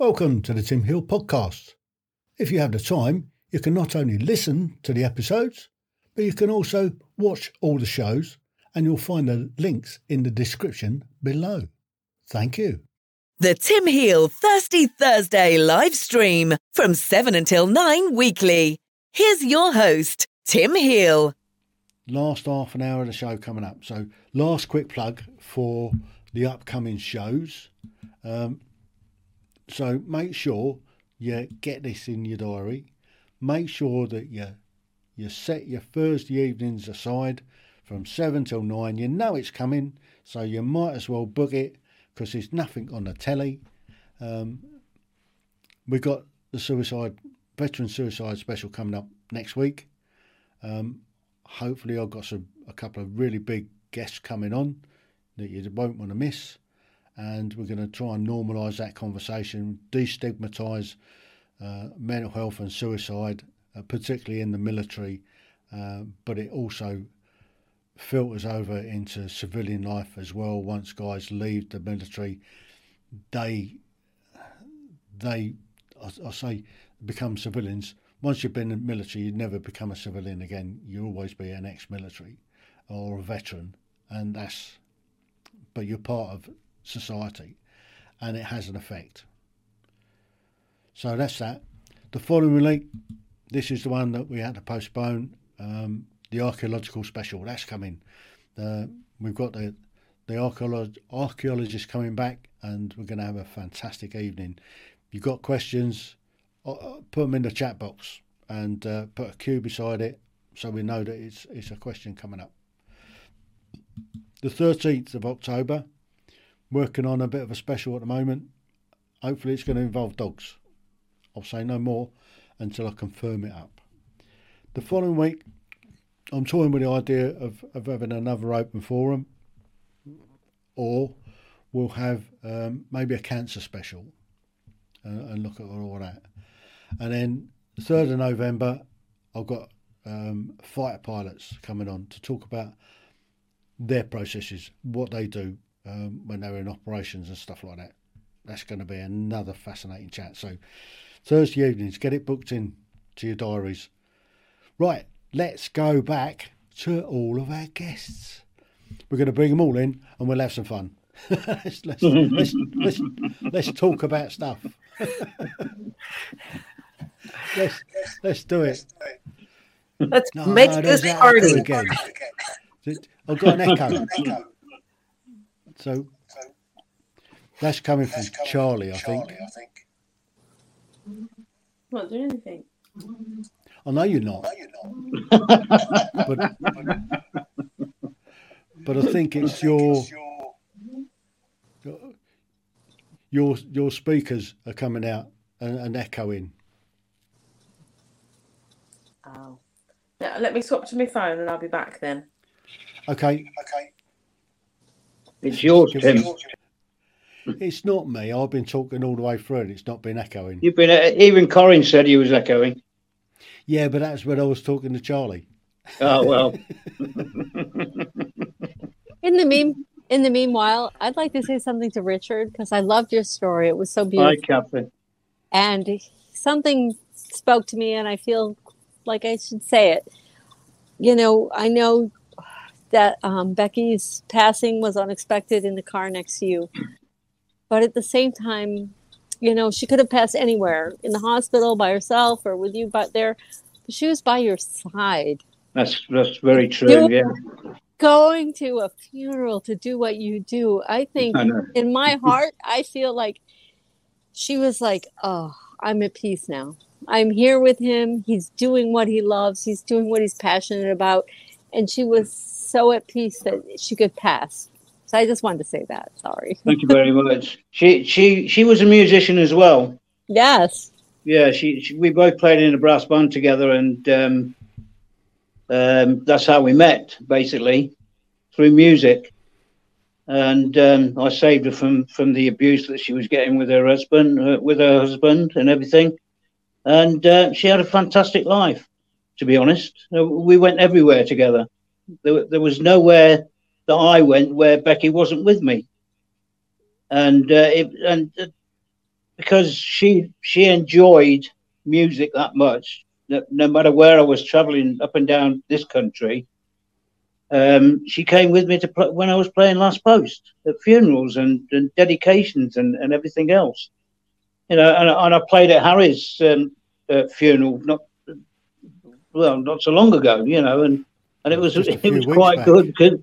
Welcome to the Tim Heal podcast. If you have the time, you can not only listen to the episodes, but you can also watch all the shows, and you'll find the links in the description below. Thank you. The Tim Heal Thirsty Thursday live stream from 7 until 9 weekly. Here's your host, Tim Heal. Last half an hour of the show coming up. So, last quick plug for the upcoming shows. Um, so make sure you get this in your diary. Make sure that you you set your Thursday evenings aside from seven till nine. You know it's coming, so you might as well book it because there's nothing on the telly. Um, we've got the suicide veteran suicide special coming up next week. Um, hopefully, I've got some a couple of really big guests coming on that you won't want to miss and we're going to try and normalise that conversation, destigmatise uh, mental health and suicide, uh, particularly in the military, uh, but it also filters over into civilian life as well. Once guys leave the military, they they I, I say become civilians. Once you've been in the military, you never become a civilian again. You always be an ex-military or a veteran, and that's but you're part of society and it has an effect. So that's that. The following week, this is the one that we had to postpone. Um, the archaeological special that's coming. Uh, we've got the the archaeolog- archaeologists coming back, and we're going to have a fantastic evening. If you've got questions, uh, uh, put them in the chat box and uh, put a Q beside it, so we know that it's it's a question coming up. The thirteenth of October, working on a bit of a special at the moment. Hopefully, it's going to involve dogs. I'll say no more until I confirm it up. The following week, I'm toying with the idea of, of having another open forum, or we'll have um, maybe a cancer special and, and, look at all that. And then, the 3rd of November, I've got um, fighter pilots coming on to talk about their processes, what they do, um, when they were in operations and stuff like that. That's going to be another fascinating chat. So Thursday evenings, get it booked in to your diaries. Right, let's go back to all of our guests. We're going to bring them all in and we'll have some fun. let's, let's, let's, let's, let's talk about stuff. let's, let's do it. Let's no, make no, this party. Again. I've got an echo. So that's coming from Charlie, I think. I'm not doing anything. I know you're not. but, but I think it's your your your speakers are coming out and, and echoing. Oh. Yeah, let me swap to my phone and I'll be back then. Okay. Okay. It's yours, Tim. It's not me. I've been talking all the way through and it's not been echoing. You've been, uh, even Corin said he was echoing. Yeah, but that's when I was talking to Charlie. Oh, well. in the meme, in the meanwhile, I'd like to say something to Richard because I loved your story. It was so beautiful. Hi, Catherine. And something spoke to me, and I feel like I should say it. You know, I know that um, Becky's passing was unexpected in the car next to you. But at the same time, you know, she could have passed anywhere in the hospital by herself or with you but there. But she was by your side. That's that's very true. yeah. Going to a funeral to do what you do. I think I in my heart, I feel like she was like, Oh, I'm at peace now. I'm here with him. He's doing what he loves. He's doing what he's passionate about. And she was so at peace that she could pass. So I just wanted to say that. Sorry. Thank you very much. She she she was a musician as well. Yes. Yeah, she, she we both played in a brass band together, and um, um, that's how we met, basically, through music. And um, I saved her from from the abuse that she was getting with her husband, uh, with her husband, and everything. And uh, she had a fantastic life, to be honest. We went everywhere together. There, there was nowhere that I went where Becky wasn't with me. And uh, it, and uh, because she she enjoyed music that much. No, no matter where I was traveling up and down this country, um, she came with me to play when I was playing Last Post at funerals and, and dedications and, and everything else. You know, and, and I played at Harry's um, uh, funeral not well not so long ago. You know, and and it was it was quite back. good because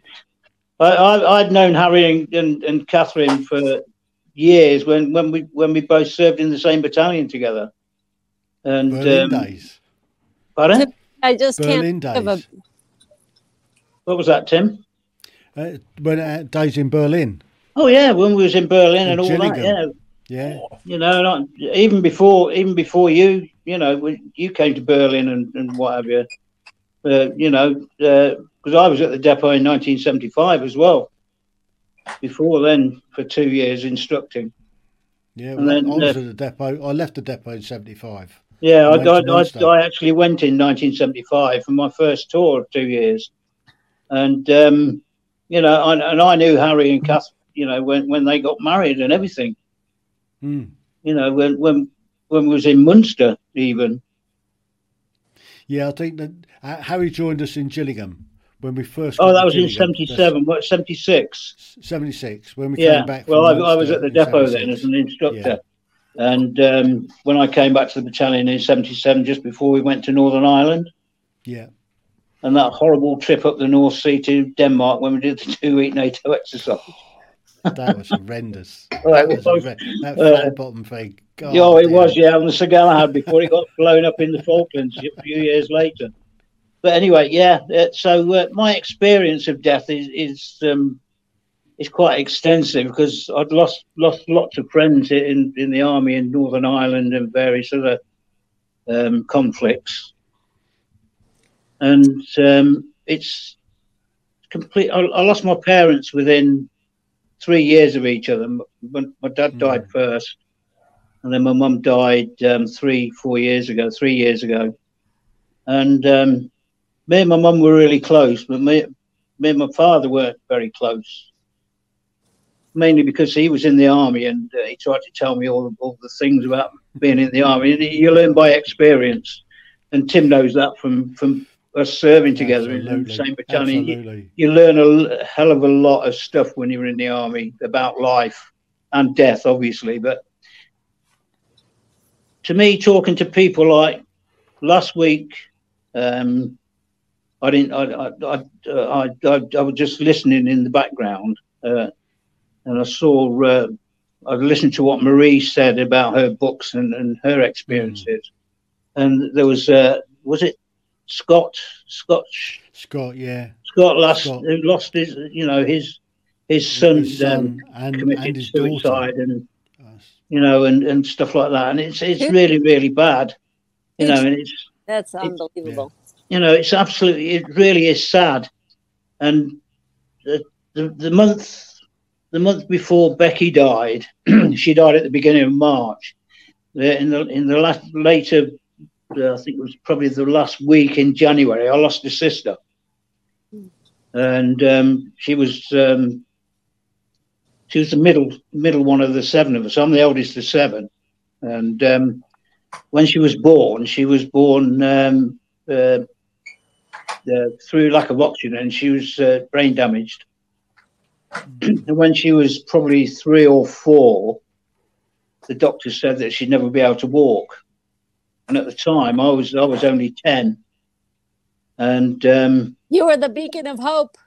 I, I I'd known Harry and, and, and Catherine for years when, when we when we both served in the same battalion together. And Berlin um, days. pardon? I just Berlin can't think of a days. What was that, Tim? Uh, when uh, days in Berlin. Oh yeah, when we was in Berlin and In all that. Gillingham. Yeah, Yeah. you know, not, even before even before you, you know, when you came to Berlin and, and what have you. Uh, you know, because I was at the depot in 1975 as well. Before then, for two years instructing. Yeah. And Well, then, I was uh, at the depot. I left the depot in '75. Yeah, I I, I, I, actually went in 1975 for my first tour of two years, and um, you know, and, and I knew Harry and Kath, you know, when when they got married and everything. Mm. You know, when when when we was in Munster even. Yeah, I think that uh, Harry joined us in Gillingham when we first. Oh, that was in '77. What '76? 76 when we Yeah. came back. Well, I, I was at the depot then as an instructor, and um, when I came back to the battalion in '77, just before we went to Northern Ireland. Yeah. and that horrible trip up the North Sea to Denmark when we did the two week NATO exercise. That was horrendous. Oh, it that that Uh, flat bottom thing. God, Yeah, oh, it dear. was, yeah, on the Sir Galahad before it got blown up in the Falklands a few years later. But anyway, yeah. uh, So uh, my experience of death is is um, is quite extensive because I'd lost lost lots of friends in in the army in Northern Ireland and various other um, conflicts, and um, it's complete. I, I lost my parents within three years of each other. My, my dad died first, and then my mum died um, three, four years ago, three years ago. And um, me and my mum were really close, but me, me and my father weren't very close. Mainly because he was in the army and uh, he tried to tell me all, all the things about being in the army. And you learn by experience, and Tim knows that from from us serving together in the same battalion. You- you learn a hell of a lot of stuff when you're in the army about life and death, obviously. But to me, talking to people like last week, um, I didn't. I I, I, uh, I, I, I was just listening in the background, uh, and I saw. Uh, I listened to what Marie said about her books and, and her experiences, and there was. Uh, was it Scott? Scott Scott, yeah. Scott lost Scott. who lost his you know his his son, His son um, and, committed and his suicide daughter. and That's- you know and, and stuff like that and it's it's really really bad you know It's- and it's That's unbelievable. you know it's absolutely it really is sad and the the, the month the month before Becky died she died at the beginning of March The- in the in the last later I think it was probably the last week in January I lost a sister and um, she was um, she was the middle middle one of the seven of us I'm the eldest of seven and um, when she was born she was born um, uh, uh, through lack of oxygen and she was uh, brain damaged. and when she was probably three or four, the doctor said that she'd never be able to walk. And at the time, I was I was only ten. And um, You were the beacon of hope.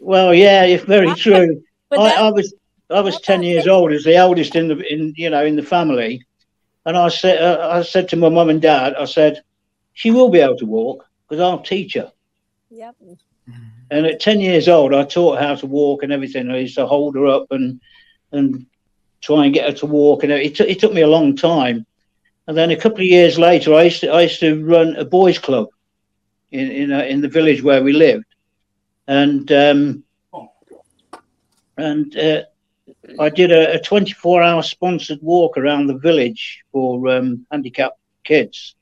well, yeah, it's very true. I, that, I was I was ten years old as the eldest in the in you know in the family, and I said uh, I said to my mum and dad, I said, she will be able to walk because I'll teach her. yep. And at 10 years old, I taught her how to walk and everything. I used to hold her up and and try and get her to walk. And it, took it took me a long time. And then a couple of years later, I used to, I used to run a boys' club in in, uh, in the village where we lived. And um, and uh, I did a, a 24 hour sponsored walk around the village for um, handicapped kids.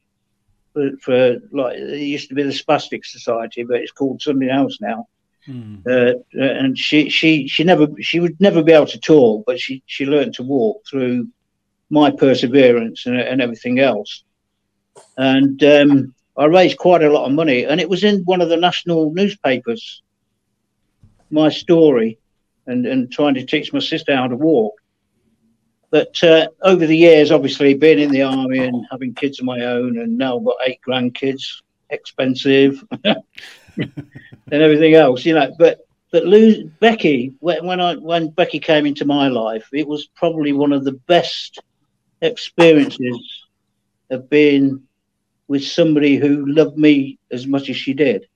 For, for like it used to be the Spastic Society, but it's called something else now Hmm. uh, and she she she never she would never be able to talk, but she she learned to walk through my perseverance and, and everything else. And um, I raised quite a lot of money, and it was in one of the national newspapers. My story, and and trying to teach my sister how to walk. But uh, over the years, obviously, being in the army and having kids of my own, and now I've got eight grandkids, expensive, and everything else, you know. But but lose Becky when, when I when Becky came into my life, it was probably one of the best experiences of being with somebody who loved me as much as she did,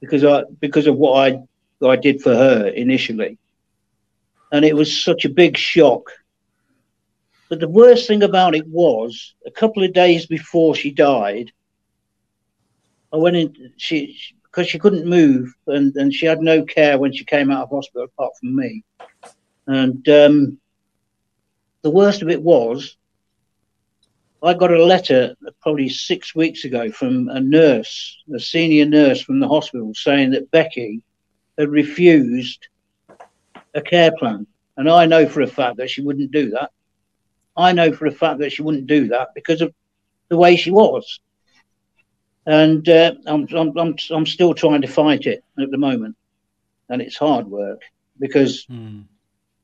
because I because of what I I did for her initially, and it was such a big shock. But the worst thing about it was a couple of days before she died, I went in. She because she couldn't move and, and she had no care when she came out of hospital apart from me. And um, the worst of it was, I got a letter probably six weeks ago from a nurse, a senior nurse from the hospital, saying that Becky had refused a care plan. And I know for a fact that she wouldn't do that. I know for a fact that she wouldn't do that because of the way she was and uh, I'm, I'm, I'm, I'm still trying to fight it at the moment, and it's hard work because mm.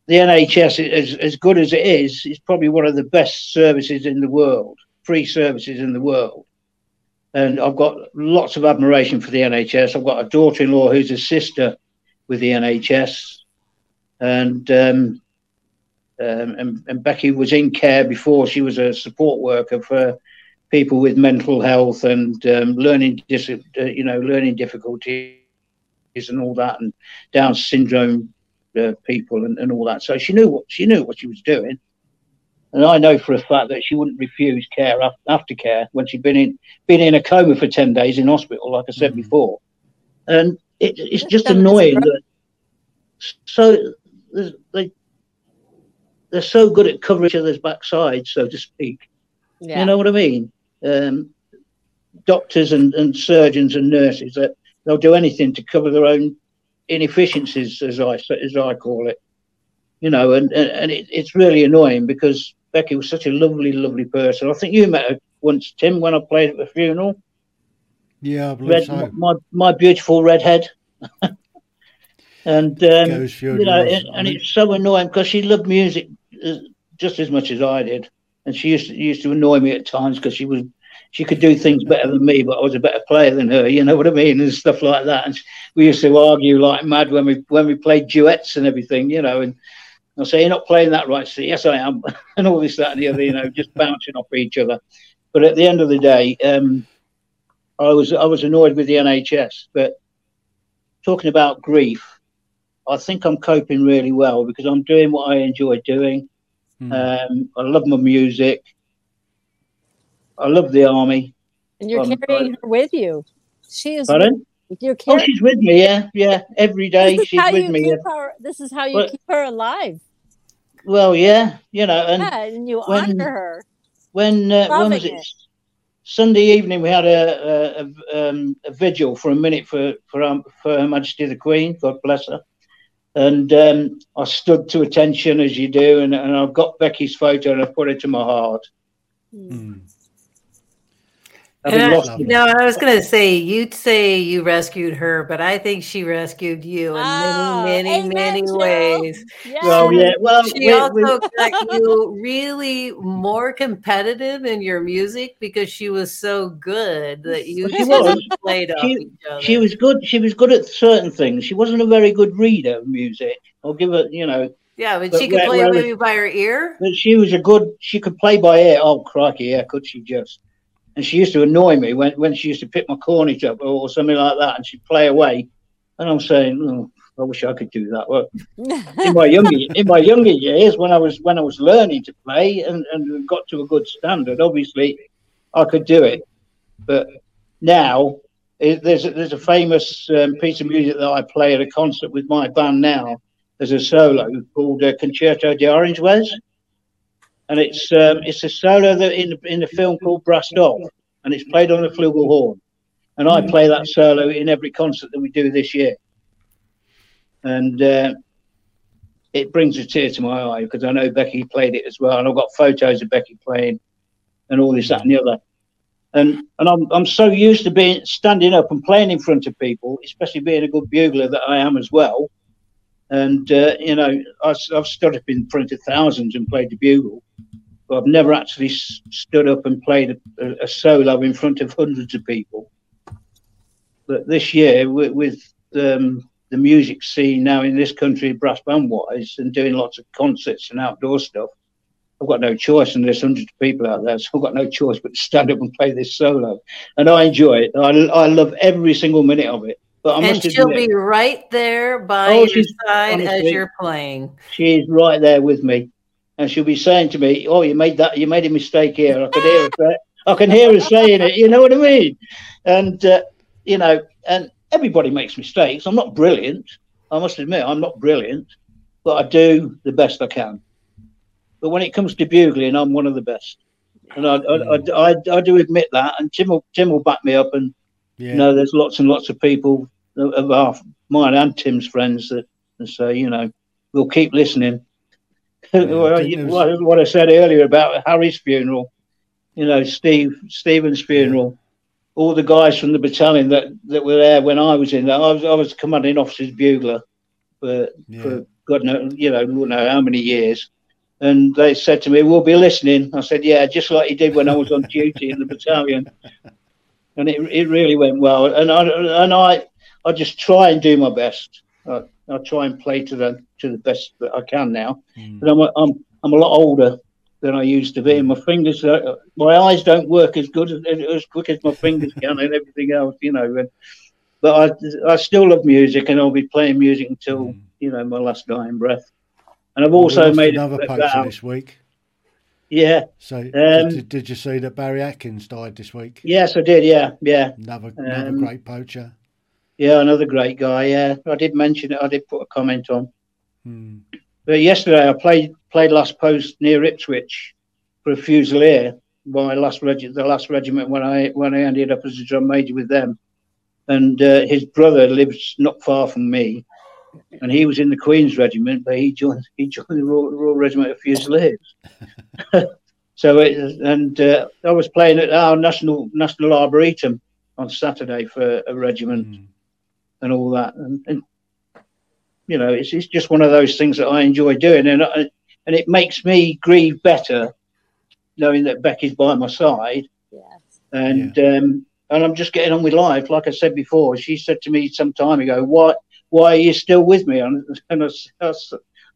The NHS, is, as good as it is, is probably one of the best services in the world, free services in the world. And I've got lots of admiration for the NHS. I've got a daughter-in-law who's a sister with the NHS, and um, um, and, and Becky was in care before she was a support worker for people with mental health and um, learning dis- uh, you know learning difficulties and all that and Down syndrome uh, people and, and all that. So she knew what she knew what she was doing, and I know for a fact that she wouldn't refuse care after care when she'd been in been in a coma for ten days in hospital, like I said mm-hmm. before. And it, it's just annoying that so they they're so good at covering each other's backside, so to speak. Yeah. You know what I mean? um, doctors and, and surgeons and nurses that they'll do anything to cover their own inefficiencies, as I as I call it. You know, and and it, it's really annoying because Becky was such a lovely, lovely person. I think you met her once, Tim, when I played at the funeral. Yeah, I believe red, so. My my beautiful redhead. and um, you know, and, and it's so annoying because she loved music uh, just as much as I did and she used to, used to annoy me at times because she was she could do things better than me, but I was a better player than her. You know what I mean, and stuff like that. And we used to argue like mad when we when we played duets and everything. You know, and I say you're not playing that right. So yes, I am, and all this that and the other. You know, just bouncing off each other. But at the end of the day, um, I was I was annoyed with the NHS. But talking about grief, I think I'm coping really well because I'm doing what I enjoy doing. Mm. Um, I love my music. I love the army. And you're um, carrying her with you. She is. Pardon? You're carrying. oh, she's with me. Yeah, yeah. Every day she's with me. Her, this is how you but, keep her alive. Well, yeah, you know, and, yeah, and you when, honor her. When uh, when was it? it? Sunday evening, we had a a, a, um, a vigil for a minute for for um, for Her Majesty the Queen. God bless her. And um, I stood to attention as you do, and, and I've got Becky's photo and I put it to my heart. Mm. I, no, I was going to say you'd say you rescued her, but I think she rescued you in oh, many, many, many ways. Yes. Well, yeah. Well, she we, also we... got you really more competitive in your music because she was so good that you she was. played off each other. She was good. She was good at certain things. She wasn't a very good reader of music. I'll give it. you know. Yeah, but, but she could where, play where, maybe by her ear. But she was a good. She could play by ear. Oh crikey, yeah, could she just? And she used to annoy me when, when she used to pick my cornet up or something like that, and she'd play away, and I'm saying, oh, I wish I could do that. Well, in my younger in my younger years, when I was when I was learning to play and, and got to a good standard, obviously I could do it. But now it, there's a, there's a famous um, piece of music that I play at a concert with my band now. There's a solo called uh, Concerto de Aranjuez and it's um, it's a solo that in in the film called Brassed Off, and it's played on the flugelhorn, and I play that solo in every concert that we do this year, and uh, it brings a tear to my eye because I know Becky played it as well, and I've got photos of Becky playing, and all this, that, and the other. And and I'm I'm so used to being standing up and playing in front of people, especially being a good bugler that I am as well. And uh, you know, I, have stood up in front of thousands and played the bugle, but I've never actually s- stood up and played a, a, solo in front of hundreds of people. But this year, with, with um, the music scene now in this country, brass band wise, and doing lots of concerts and outdoor stuff, I've got no choice, and there's hundreds of people out there, so I've got no choice but to stand up and play this solo. And I enjoy it. I, I love every single minute of it. But and she'll admit, be right there by oh, your side honestly, as you're playing. She's right there with me, and she'll be saying to me, "Oh, you made that. You made a mistake here." I can hear her. I can hear her saying it. You know what I mean? And uh, you know, and everybody makes mistakes. I'm not brilliant. I must admit, I'm not brilliant, but I do the best I can. But when it comes to bugling, I'm one of the best, and I I, I, I, I do admit that. And Tim will Tim will back me up. And yeah. you know, there's lots and lots of people of our mine and Tim's friends that say, you know, we'll keep listening. Yeah, what, what I said earlier about Harry's funeral, you know, Steve Stephen's funeral, all the guys from the battalion that, that were there when I was in there. I was I was commanding officer's bugler for yeah. for God knows you know know how many years, and they said to me, "We'll be listening." I said, "Yeah, just like you did when I was on duty in the battalion." And it, it really went well, and I and I I just try and do my best. I, I try and play to the to the best that I can now. Mm. But I'm a, I'm I'm a lot older than I used to be, and my fingers, uh, my eyes don't work as good as, as quick as my fingers can, and everything else, you know. And, but I I still love music, and I'll be playing music until mm. you know my last dying breath. And I've also made another poacher this week. Yeah. So um, did, did, you see that Barry Atkins died this week? Yes, I did. Yeah, yeah. Another another um, great poacher. Yeah, another great guy. Yeah, I did mention it. I did put a comment on. Hmm. But yesterday I played played last post near Ipswich for a Fusilier, my last reg- the last regiment when I when I ended up as a drum major with them, and uh, his brother lives not far from me, and he was in the Queen's Regiment, but he joined he joined the Royal, Royal Regiment of Fusiliers. so it, and uh, I was playing at our national national arboretum on Saturday for a regiment. Mm and all that. And, and you know, it's, it's just one of those things that I enjoy doing, and I, and it makes me grieve better knowing that Becky's by my side. Yes. And yeah. um, and I'm just getting on with life. Like I said before, she said to me some time ago, "Why why are you still with me?" And, and I, I,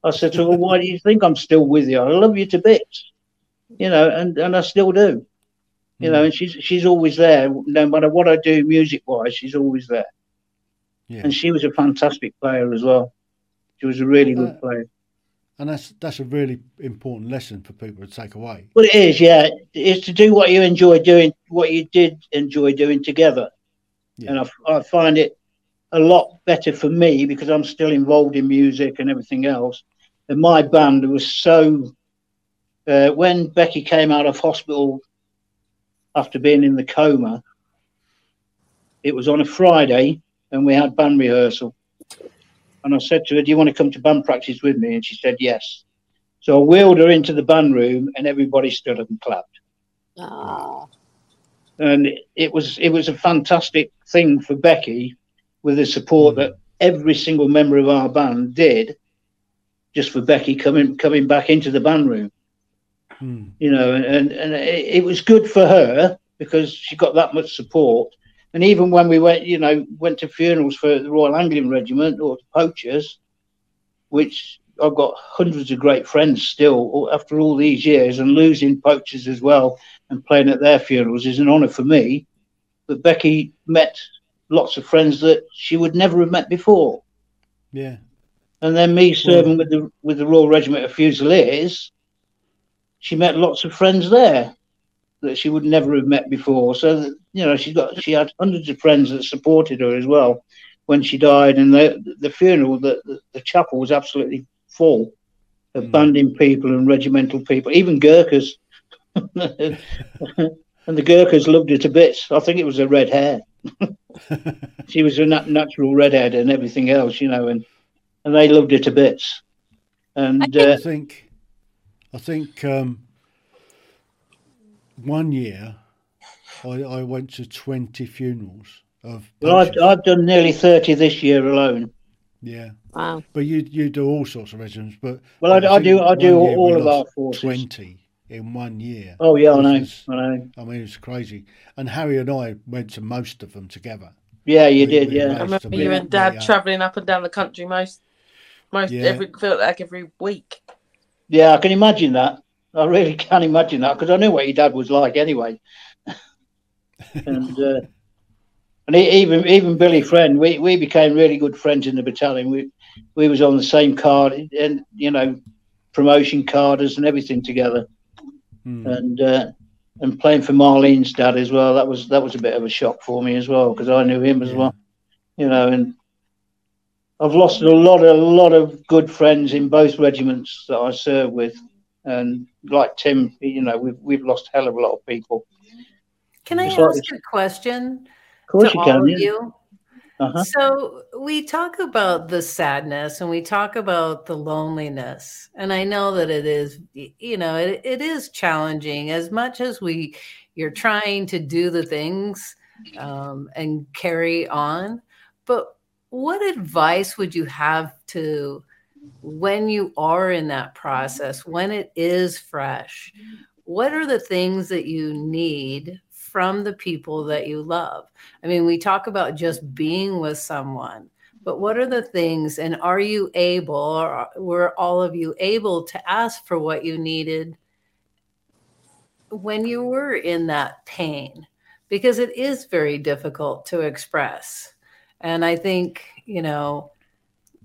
I said to her, "Why do you think I'm still with you? I love you to bits." You know, and, and I still do. You mm. know, and she's she's always there. No matter what I do music wise, she's always there. Yeah. And she was a fantastic player as well. She was a really good player. And that's that's a really important lesson for people to take away. Well, it is, yeah. It's to do what you enjoy doing, what you did enjoy doing together. Yeah. And I, I find it a lot better for me because I'm still involved in music and everything else. And my band was so. Uh, when Becky came out of hospital after being in the coma, it was on a Friday, and we had band rehearsal. And I said to her, Do you want to come to band practice with me? And she said, Yes. So I wheeled her into the band room and everybody stood up and clapped. Ah. And it was it was a fantastic thing for Becky with the support that every single member of our band did just for Becky coming coming back into the band room. Mm. You know, and, and it, it was good for her because she got that much support and even when we went, you know, went to funerals for the Royal Anglian Regiment or the Poachers, which I've got hundreds of great friends still after all these years, and losing poachers as well and playing at their funerals is an honour for me. But Becky met lots of friends that she would never have met before. Yeah. And then me serving with the with the Royal Regiment of Fusiliers, she met lots of friends there that she would never have met before. So you know, she got she had hundreds of friends that supported her as well when she died, and the the funeral, the the, the chapel was absolutely full of mm. banding people and regimental people, even Gurkhas. and the Gurkhas loved her to bits. I think it was her red hair. she was a nat- natural redhead and everything else, you know, and and they loved her to bits. And I uh, think, I think um, one year I, I went to twenty funerals of. well, I've. I've done nearly thirty this year alone. yeah, Wow. but you you do all sorts of regiments. But Well, I, but I do. I do one all of our forces. Twenty in one year. Oh yeah, I which know. was- I know. I mean, it's crazy. And Harry and I went to most of them together. Yeah, you We- did. we Yeah. I remember you and Dad meet travelling up and down the country most, most Yeah. every felt like every week. Yeah, I can imagine that. I really can't imagine that because I knew what your dad was like anyway. and uh, and even even Billy Friend, we, we became really good friends in the battalion. We we was on the same card and you know promotion carders and everything together. Hmm. And uh, and playing for Marlene's dad as well. That was that was a bit of a shock for me as well because I knew him as Yeah. well. You know, and I've lost a lot, a lot of good friends in both regiments that I served with, and like Tim, you know, we've we've lost a hell of a lot of people. Can I It's like- ask a question Of course, to you all can. of Yeah. you? Uh-huh. So we talk about the sadness and we talk about the loneliness. And I know that it is, you know, it, it is challenging as much as we you're trying to do the things um, and carry on. But what advice would you have to when you are in that process, when it is fresh? What are the things that you need from the people that you love? I mean, we talk about just being with someone, but what are the things, and are you able, or were all of you able to ask for what you needed when you were in that pain? Because it is very difficult to express. And I think, you know,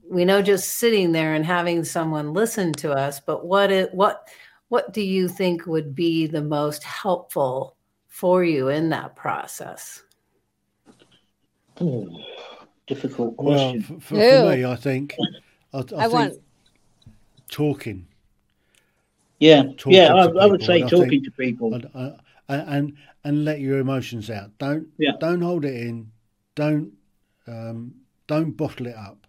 we know just sitting there and having someone listen to us, but what it, what, what do you think would be the most helpful for you in that process? Ooh, difficult Well, question. for, for, for me, I think I, I, I think want talking yeah, talking yeah, I, I would people, say and I talking think- to people. and, uh, and and let your emotions out. Don't Yeah. don't hold it in. Don't um, don't bottle it up.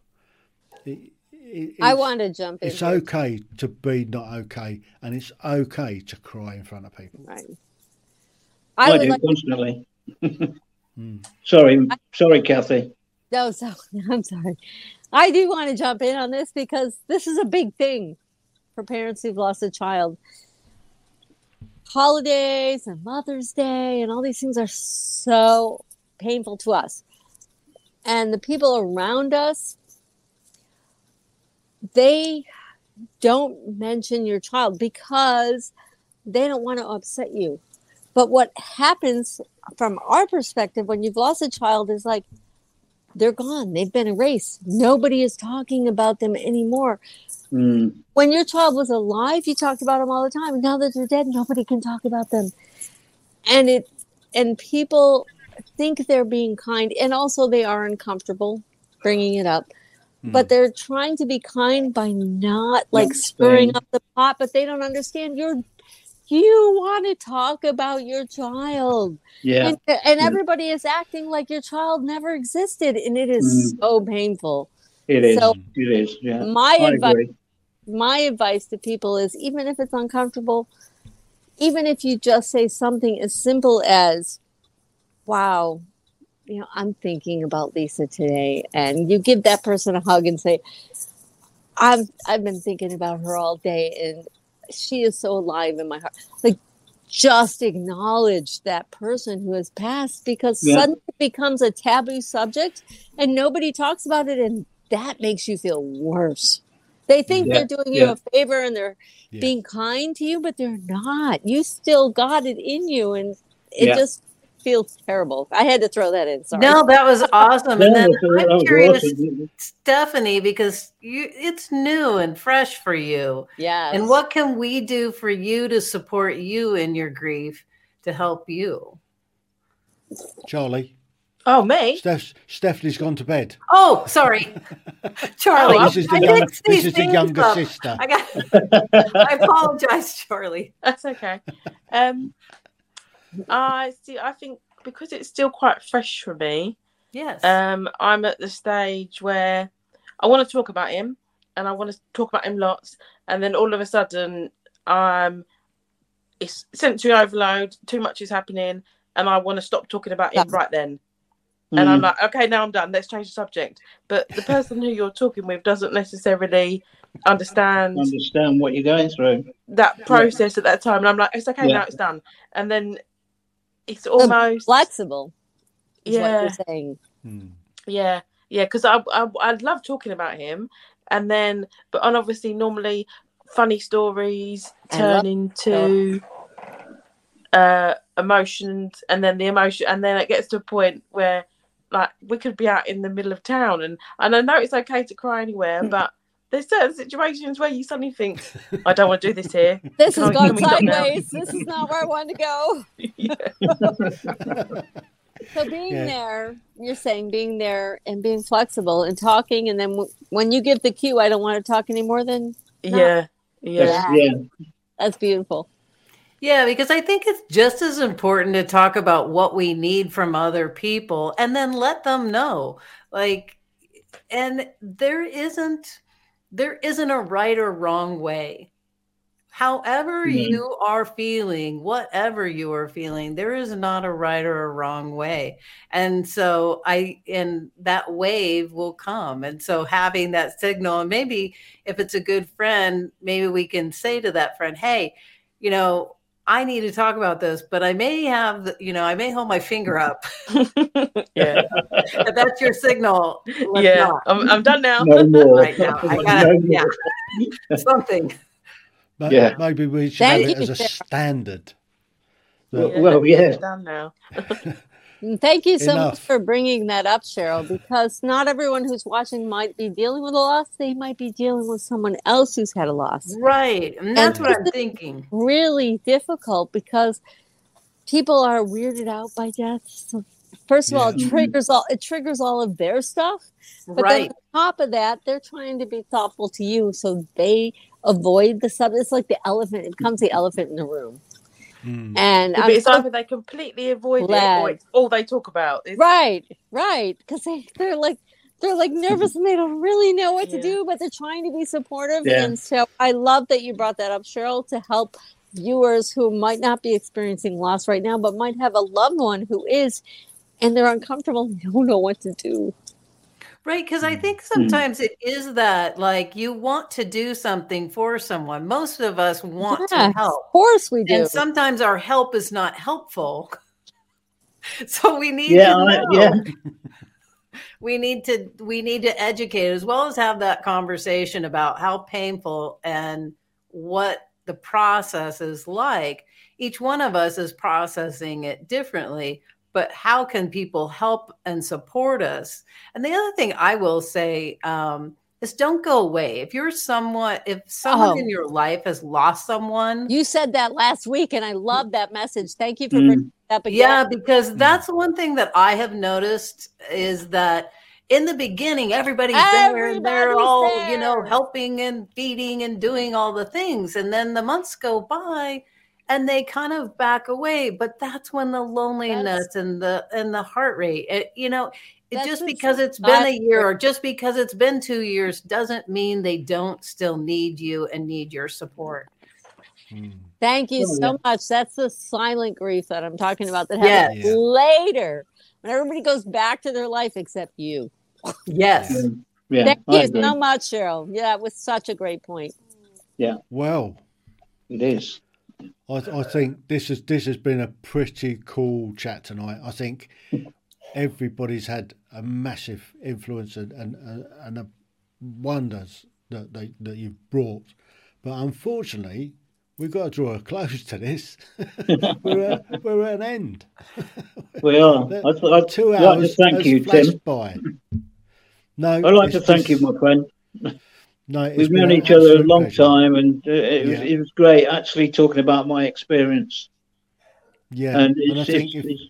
It, it, I it's- want to jump in. It's okay to be not okay, and it's okay to cry in front of people. Right. I, I do like constantly. Mm. sorry, sorry, Kathy. no, so I'm sorry. I do want to jump in on this because this is a big thing for parents who've lost a child. Holidays and Mother's Day and all these things are so painful to us. And the people around us, they don't mention your child because they don't want to upset you. But what happens from our perspective when you've lost a child is like they're gone, they've been erased. Nobody is talking about them anymore. Mm, When your child was alive, you talked about them all the time. Now that they're dead, nobody can talk about them. And it and people think they're being kind and also they are uncomfortable bringing it up but they're trying to be kind by not like stirring saying- up the pot but they don't understand you're you want to talk about your child yeah, and, and Yeah. everybody is acting like your child never existed and it is mm. so painful it is. so- it is. Yeah, my I advice agree. my advice to people is even if it's uncomfortable even if you just say something as simple as wow you know i'm thinking about lisa today and you give that person a hug and say i've i've been thinking about her all day and she is so alive in my heart like just acknowledge that person who has passed because Yeah. suddenly it becomes a taboo subject and nobody talks about it and that makes you feel worse they think Yeah, they're doing you a favor and they're Yeah. being kind to you, but they're not. You still got it in you, and it Yeah. just feels terrible. I had to throw that in. Sorry. No, that was awesome. And then that was- that I'm was curious, awesome. Stephanie, because you it's new and fresh for you. Yeah. And what can we do for you to support you in your grief to help you? Charlie, Oh, me? Steph, Stephanie's gone to bed. Oh, sorry, Charlie. Oh, this is the, I young, this is the younger up. sister. I got. I apologize, Charlie. That's okay. Um, I see. I think because it's still quite fresh for me. Yes. Um, I'm at the stage where I want to talk about him. and I want to talk about him lots, and then all of a sudden, um, it's sensory overload. Too much is happening, and I want to stop talking about him That's- right then. And I'm Mm. like, okay, now I'm done. Let's change the subject. But the person who you're talking with doesn't necessarily understand understand what you're going through. that process at that time. And I'm like, it's okay, Yeah. now it's done. And then it's almost Flexible. Is what yeah, you're saying. Hmm. yeah, yeah. Because I, I I love talking about him, and then but and obviously normally funny stories turn love- into uh emotions, and then the emotion, and then it gets to a point where like we could be out in the middle of town, and and I know it's okay to cry anywhere, but there's certain situations where you suddenly think, I don't want to do this here. This Can has I- gone can we stop now? sideways. This is not where I want to go. yeah. So being Yeah. there, you're saying being there and being flexible and talking, and then w- when you give the cue, I don't want to talk anymore. Then yeah, yeah, Yes, yeah. that's beautiful. Yeah, because I think it's just as important to talk about what we need from other people and then let them know. Like and there isn't there isn't a right or wrong way. However Mhm. you are feeling, whatever you are feeling, there is not a right or a wrong way. And so I and that wave will come. And so having that signal and maybe if it's a good friend, maybe we can say to that friend, "Hey, you know, I need to talk about this, but I may have, the- you know, I may hold my finger up. yeah, that's your signal. Let's yeah. I'm, I'm done now. No more. Right now, I got No. Yeah, more. something. But Yeah. maybe we should Thank have it as a standard. Well, That- well, yeah. done now. And thank you so Enough. much for bringing that up, Cheryl, because not everyone who's watching might be dealing with a loss. They might be dealing with someone else who's had a loss. Right. And that's what I'm thinking. Really difficult because people are weirded out by death. So first of all, it triggers all it triggers all of their stuff. But then Right. on top of that, they're trying to be thoughtful to you, so they avoid the stuff. It's like the elephant. It becomes the elephant in the room. Hmm. And But it's so either they completely avoid it or it's all they talk about. It's, Right, right. Because they, they're like they're like nervous and they don't really know what to do, but they're trying to be supportive. Yeah. And so I love that you brought that up, Cheryl, to help viewers who might not be experiencing loss right now, but might have a loved one who is, and they're uncomfortable and don't know what to do. Right. Because I mm, think mm. sometimes it is that like you want to do something for someone. Most of us want Yeah, to help. Of course we do. And sometimes our help is not helpful. so we need Yeah, to I- know. yeah. we need to we need to educate as well as have that conversation about how painful and what the process is like each one of us is processing it differently but how can people help and support us and the other thing i will say um, is don't go away if you're somewhat if someone Oh. in your life has lost someone you said that last week, and I love that message. Thank you for Mm. bringing it up again. Yeah, because that's one thing that I have noticed is that in the beginning, everybody's there and they're Everybody's all, you know, helping and feeding and doing all the things. And then the months go by and they kind of back away. But that's when the loneliness and the and the heart rate, it, you know, it just because it's been a year or just because it's been two years doesn't mean they don't still need you and need your support. Hmm. Thank you Oh, so much. That's the silent grief that I'm talking about that happens Yeah. later when everybody goes back to their life except you. Yes. Yeah, Thank I you agree. so much, Cheryl. Yeah, it was such a great point. Yeah well, It is. I, I think this has this has been a pretty cool chat tonight. I think everybody's had a massive influence and and, and- and a wonders that they, that you've brought, but unfortunately, we've got to draw a close to this. we're at, we're at an end. We are. I'd, I'd Two like hours to thank you, Tim. by. No, I'd like to thank just- you, my friend. No, it's We've known each other a long pleasure. time, and uh, it, was, Yeah. it was great actually talking about my experience. Yeah, and and I think it's, if, it's,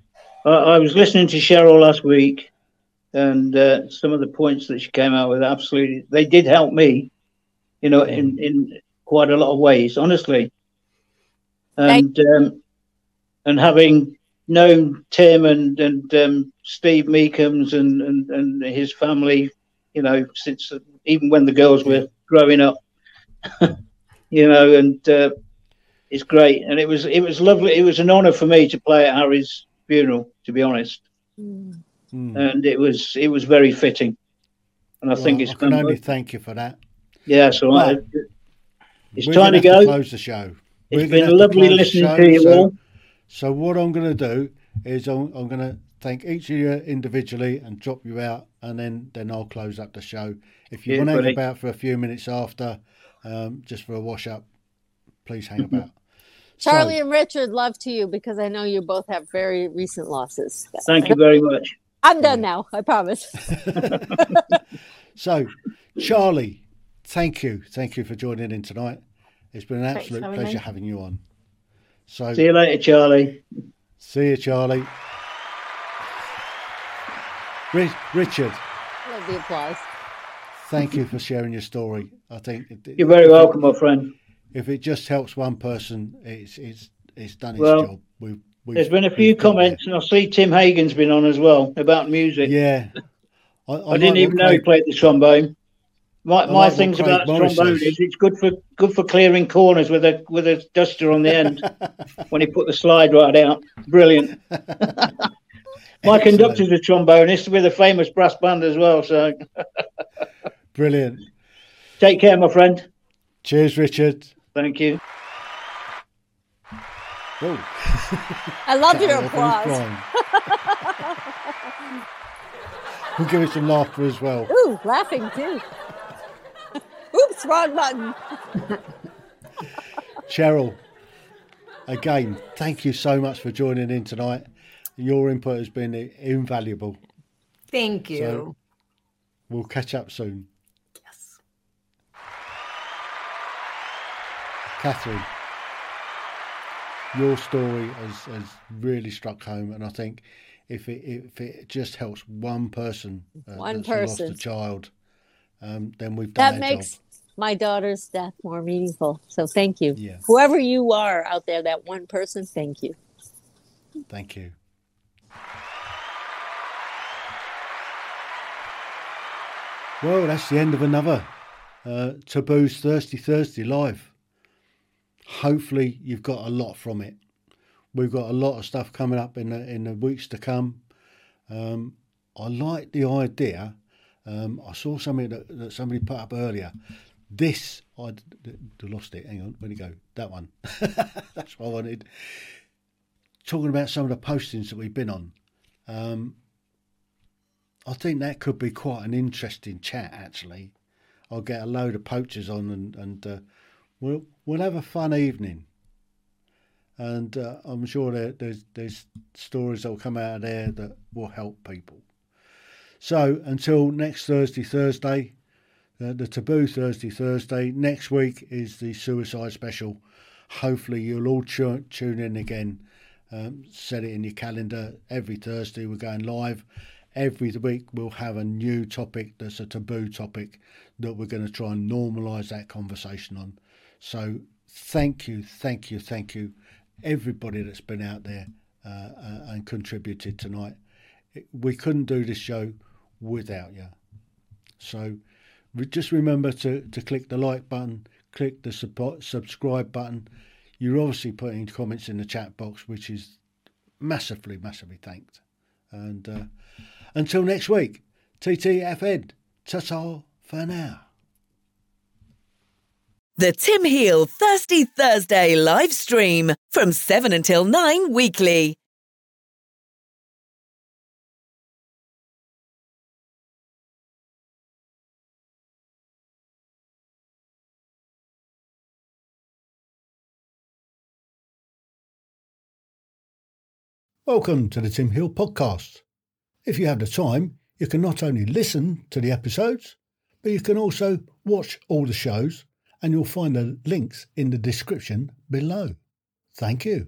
I, I was listening to Cheryl last week, and uh, some of the points that she came out with absolutely they did help me, you know, in in quite a lot of ways, honestly. And um, and having known Tim and and um, Steve Meekums and, and and his family, you know, since even when the girls were growing up. you know, and uh, it's great. And it was it was lovely. It was an honour for me to play at Harry's funeral, to be honest. Mm. Mm. And it was it was very fitting. And I Well, think it's I can only thank you for that. yeah. So I, Right. it's time to go. close the show. It's We're been to lovely listening show, to you so, all. So what I'm going to do is I'm, I'm going to thank each of you individually and drop you out, and then then I'll close up the show. If you Yeah, want to hang about for a few minutes after, um, just for a wash up, please hang about. So- Charlie and Richard, love to you because I know you both have very recent losses. Thank you very much. I'm done now. I promise. So, Charlie, thank you, thank you for joining in tonight. It's been an absolute for having pleasure me. having you on. So, See you later, Charlie. see you, Charlie. Ri- Richard, Love the applause. thank you for sharing your story. I think it, You're very welcome, my friend. if it just helps one person, it's it's it's done its Well, job. We've, we've, There's been a few we've comments, and I see Tim Hagen's been on as well about music. Yeah, I, I, didn't even know he played the trombone. My, my like things about Morris trombone says. is it's good for good for clearing corners with a with a duster on the end when he put the slide right out. Brilliant. My conductor's a trombonist with a famous brass band as well. So Brilliant. take care, my friend. Cheers, Richard. Thank you. I love your applause. crying. we'll give it some laughter as well. Ooh, laughing too. Oops, wrong button. Cheryl, again, thank you so much for joining in tonight. Your input has been invaluable. Thank you. So- We'll catch up soon. yes. Catherine, your story has, has really struck home, and I think if it if it just helps one person, uh, One that's lost a child, um, then we've done That makes job. my daughter's death more meaningful. So thank you. Yeah. Whoever you are out there, that one person, thank you. Thank you. Well, that's the end of another uh, Taboo's Thirsty Thursday live. Hopefully, you've got a lot from it. We've got a lot of stuff coming up in the in the weeks to come. Um, I like the idea. Um, I saw something that, that somebody put up earlier. This I lost it. Hang on, where'd it go? That one. That's what I wanted talking about some of the postings that we've been on, um, I think that could be quite an interesting chat. Actually, I'll get a load of poachers on, and and uh, we'll we'll have a fun evening. And uh, I'm sure there, there's there's stories that will come out of there that will help people. So until next Thursday, Thursday, uh, the Taboo Thursday, Thursday. Next week is the Suicide Special. Hopefully, you'll all tu- tune in again. Um, set it in your calendar. Every Thursday, we're going live. Every week, we'll have a new topic that's a taboo topic that we're going to try and normalise that conversation on. So, thank you, thank you, thank you, everybody that's been out there uh, uh, and contributed tonight. We couldn't do this show without you. So, just remember to, to click the like button, click the sub- subscribe button. You're obviously putting comments in the chat box, which is massively, massively thanked. And uh, until next week, TTFN, ta ta for now. The Tim Heal Thirsty Thursday live stream from 7 until 9 weekly. Welcome to the Tim Heal podcast. If you have the time, you can not only listen to the episodes, but you can also watch all the shows, and you'll find the links in the description below. Thank you.